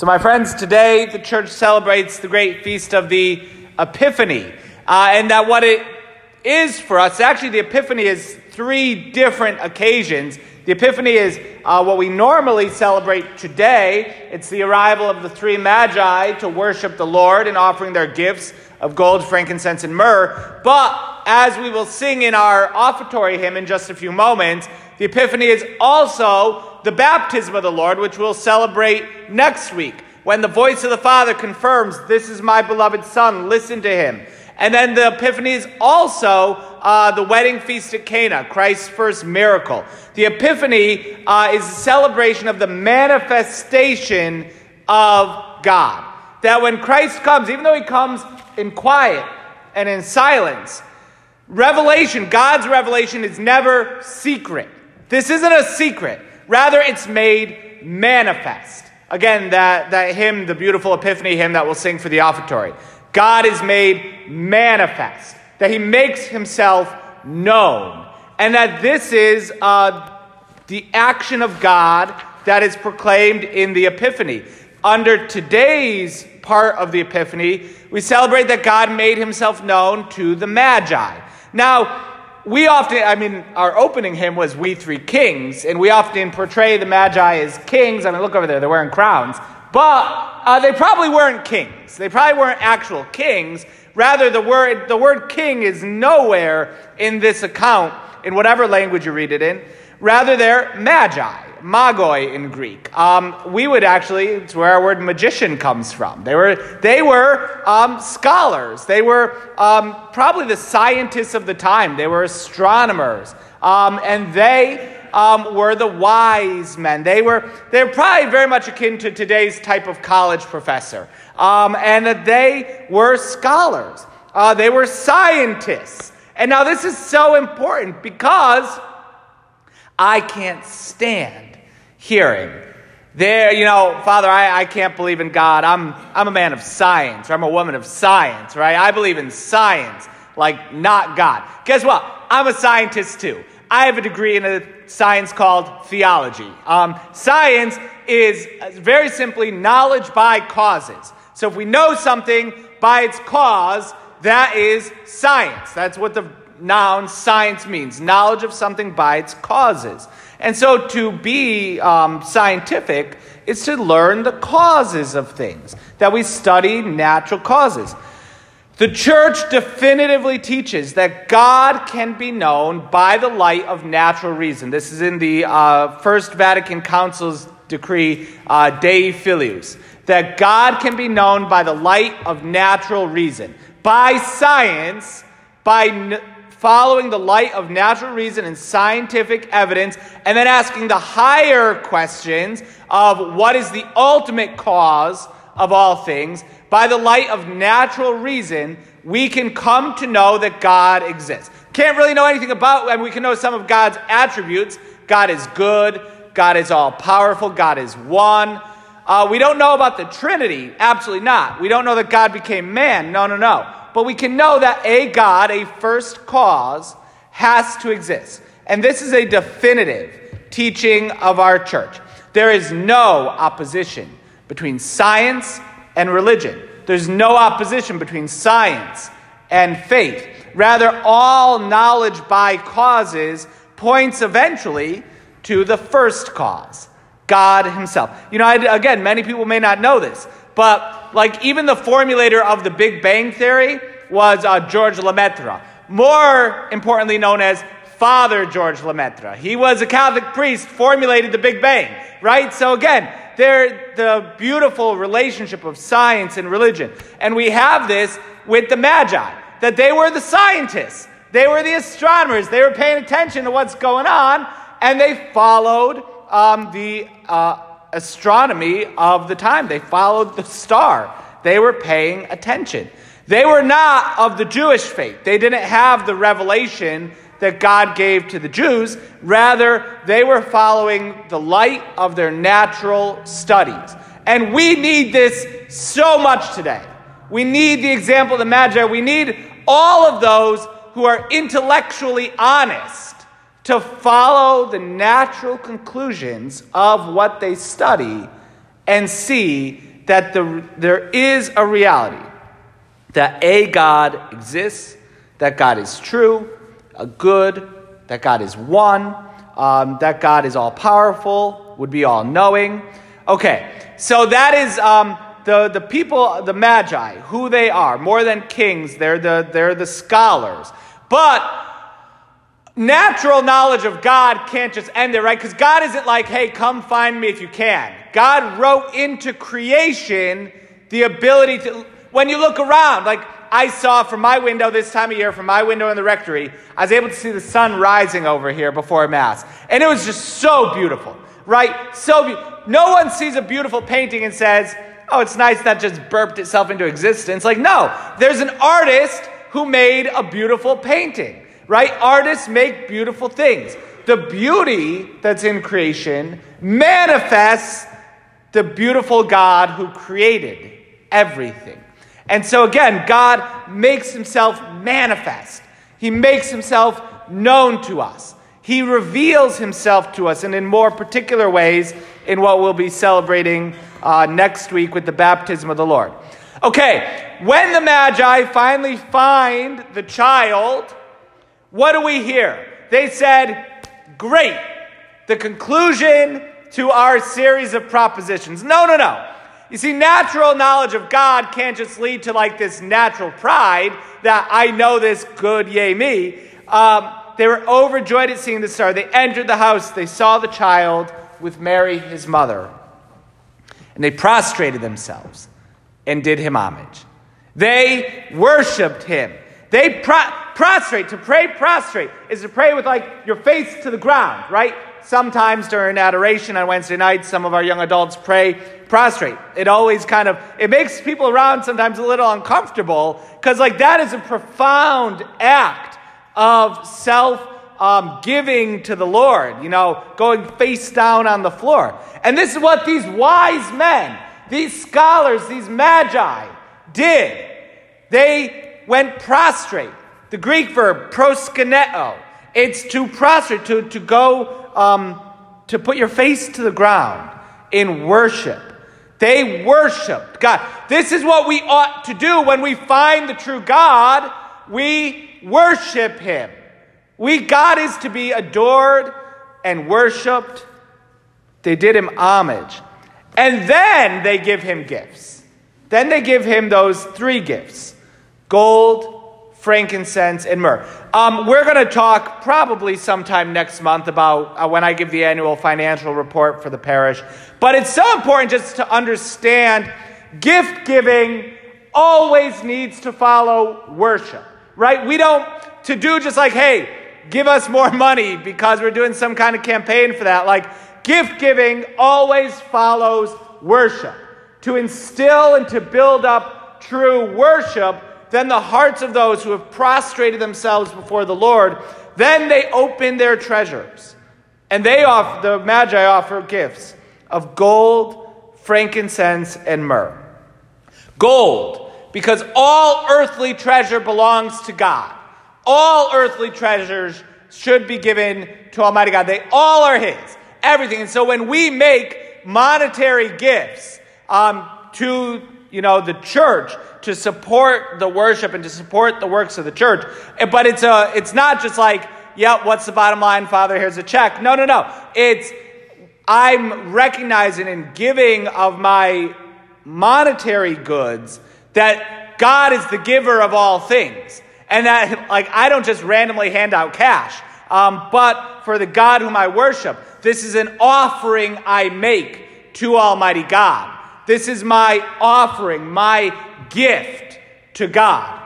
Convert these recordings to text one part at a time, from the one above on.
So, my friends, today the church celebrates the great feast of the Epiphany. Uh, and that what it is for us, actually, the Epiphany is three different occasions. The Epiphany is uh, what we normally celebrate today. It's the arrival of the three magi to worship the Lord and offering their gifts of gold, frankincense, and myrrh. But as we will sing in our offertory hymn in just a few moments, the Epiphany is also the baptism of the Lord, which we'll celebrate next week when the voice of the Father confirms, This is my beloved Son, listen to him. And then the Epiphany is also uh, the wedding feast at Cana, Christ's first miracle. The Epiphany uh, is a celebration of the manifestation of God. That when Christ comes, even though he comes in quiet and in silence, revelation, God's revelation, is never secret. This isn't a secret. Rather, it's made manifest. Again, that, that hymn, the beautiful Epiphany hymn that we'll sing for the offertory. God is made manifest, that he makes himself known, and that this is uh, the action of God that is proclaimed in the Epiphany. Under today's part of the Epiphany, we celebrate that God made himself known to the Magi. Now, we often, I mean, our opening hymn was We Three Kings, and we often portray the Magi as kings. I mean, look over there, they're wearing crowns. But uh, they probably weren't kings. They probably weren't actual kings. Rather, the word, the word king is nowhere in this account, in whatever language you read it in. Rather, they're magi magoi in Greek. Um, we would actually, it's where our word magician comes from. They were, they were um, scholars. They were um, probably the scientists of the time. They were astronomers. Um, and they um, were the wise men. They were, they were probably very much akin to today's type of college professor. Um, and that they were scholars. Uh, they were scientists. And now this is so important because I can't stand hearing. There, you know, Father, I, I can't believe in God. I'm, I'm a man of science, or I'm a woman of science, right? I believe in science, like not God. Guess what? I'm a scientist too. I have a degree in a science called theology. Um, science is very simply knowledge by causes. So if we know something by its cause, that is science. That's what the noun science means knowledge of something by its causes. And so to be um, scientific is to learn the causes of things, that we study natural causes. The church definitively teaches that God can be known by the light of natural reason. This is in the uh, First Vatican Council's decree, uh, Dei Filius, that God can be known by the light of natural reason, by science, by following the light of natural reason and scientific evidence, and then asking the higher questions of what is the ultimate cause of all things, by the light of natural reason, we can come to know that God exists. Can't really know anything about, and we can know some of God's attributes. God is good, God is all powerful, God is one. Uh, we don't know about the Trinity, absolutely not. We don't know that God became man, no, no, no but we can know that a God, a first cause, has to exist. And this is a definitive teaching of our church. There is no opposition between science and religion. There's no opposition between science and faith. Rather, all knowledge by causes points eventually to the first cause God Himself. You know, again, many people may not know this, but like even the formulator of the Big Bang Theory was uh, George Lemaitre, more importantly known as Father George Lemaitre. He was a Catholic priest, formulated the Big Bang, right? So again, they're the beautiful relationship of science and religion. And we have this with the Magi, that they were the scientists, they were the astronomers, they were paying attention to what's going on, and they followed um, the uh, astronomy of the time. They followed the star. They were paying attention. They were not of the Jewish faith. They didn't have the revelation that God gave to the Jews. Rather, they were following the light of their natural studies. And we need this so much today. We need the example of the Magi. We need all of those who are intellectually honest to follow the natural conclusions of what they study and see that the, there is a reality that a God exists, that God is true, a good, that God is one, um, that God is all powerful, would be all knowing. Okay, so that is um, the, the people, the magi, who they are. More than kings, they're the, they're the scholars. But natural knowledge of God can't just end there, right? Because God isn't like, hey, come find me if you can. God wrote into creation the ability to, when you look around, like I saw from my window this time of year, from my window in the rectory, I was able to see the sun rising over here before Mass. And it was just so beautiful, right? So beautiful. No one sees a beautiful painting and says, oh, it's nice that just burped itself into existence. Like, no, there's an artist who made a beautiful painting, right? Artists make beautiful things. The beauty that's in creation manifests the beautiful God who created everything. And so, again, God makes himself manifest, he makes himself known to us. He reveals himself to us, and in more particular ways, in what we'll be celebrating uh, next week with the baptism of the Lord. Okay, when the Magi finally find the child, what do we hear? They said, Great. The conclusion to our series of propositions. No, no, no. You see, natural knowledge of God can't just lead to like this natural pride that I know this good, yay me. Um, they were overjoyed at seeing the star. They entered the house. They saw the child with Mary, his mother. And they prostrated themselves and did him homage. They worshiped him. They pro- prostrate. To pray prostrate is to pray with like your face to the ground, right? Sometimes during adoration on Wednesday nights, some of our young adults pray prostrate. It always kind of it makes people around sometimes a little uncomfortable because like that is a profound act of self um, giving to the Lord. You know, going face down on the floor. And this is what these wise men, these scholars, these magi did. They went prostrate. The Greek verb proskuneo. It's to prostrate, to, go, um, to put your face to the ground in worship. They worshiped God. This is what we ought to do when we find the true God. We worship Him. We, God is to be adored and worshiped. They did Him homage. And then they give Him gifts. Then they give Him those three gifts gold, frankincense, and myrrh. Um, we're going to talk probably sometime next month about uh, when I give the annual financial report for the parish. But it's so important just to understand gift giving always needs to follow worship, right? We don't, to do just like, hey, give us more money because we're doing some kind of campaign for that. Like, gift giving always follows worship. To instill and to build up true worship then the hearts of those who have prostrated themselves before the Lord, then they open their treasures. And they offer, the Magi offer gifts of gold, frankincense, and myrrh. Gold, because all earthly treasure belongs to God. All earthly treasures should be given to Almighty God. They all are His. Everything. And so when we make monetary gifts um, to you know the church, to support the worship and to support the works of the church. But it's a, it's not just like, yeah, what's the bottom line, Father? Here's a check. No, no, no. It's I'm recognizing and giving of my monetary goods that God is the giver of all things, and that like I don't just randomly hand out cash. Um, but for the God whom I worship, this is an offering I make to Almighty God. This is my offering, my gift to God.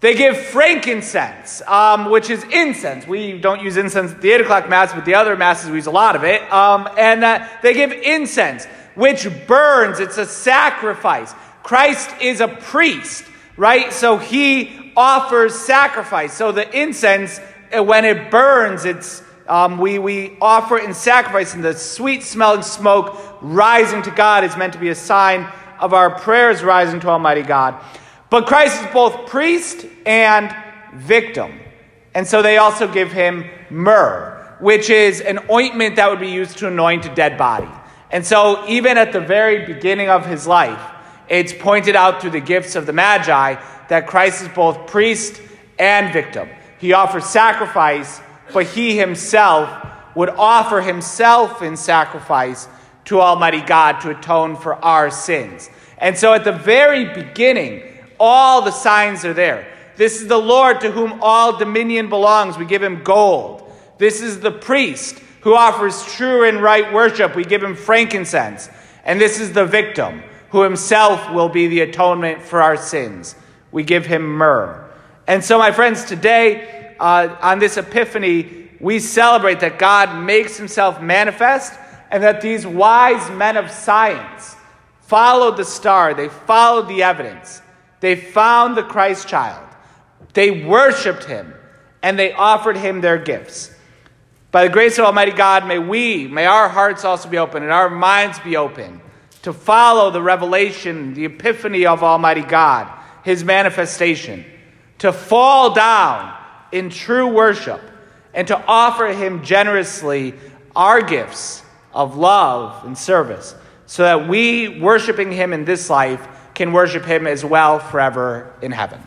They give frankincense, um, which is incense. We don't use incense at the 8 o'clock Mass, but the other Masses we use a lot of it. Um, and uh, they give incense, which burns. It's a sacrifice. Christ is a priest, right? So he offers sacrifice. So the incense, uh, when it burns, it's um, we, we offer in sacrifice, and the sweet smelling smoke rising to God is meant to be a sign of our prayers rising to Almighty God. But Christ is both priest and victim. And so they also give him myrrh, which is an ointment that would be used to anoint a dead body. And so, even at the very beginning of his life, it's pointed out through the gifts of the Magi that Christ is both priest and victim. He offers sacrifice, but he himself would offer himself in sacrifice to Almighty God to atone for our sins. And so, at the very beginning, all the signs are there. This is the Lord to whom all dominion belongs. We give him gold. This is the priest who offers true and right worship. We give him frankincense. And this is the victim who himself will be the atonement for our sins. We give him myrrh. And so, my friends, today uh, on this Epiphany, we celebrate that God makes himself manifest and that these wise men of science followed the star, they followed the evidence, they found the Christ child, they worshiped him, and they offered him their gifts. By the grace of Almighty God, may we, may our hearts also be open and our minds be open to follow the revelation, the epiphany of Almighty God, His manifestation, to fall down in true worship, and to offer Him generously our gifts of love and service, so that we, worshiping Him in this life, can worship Him as well forever in heaven.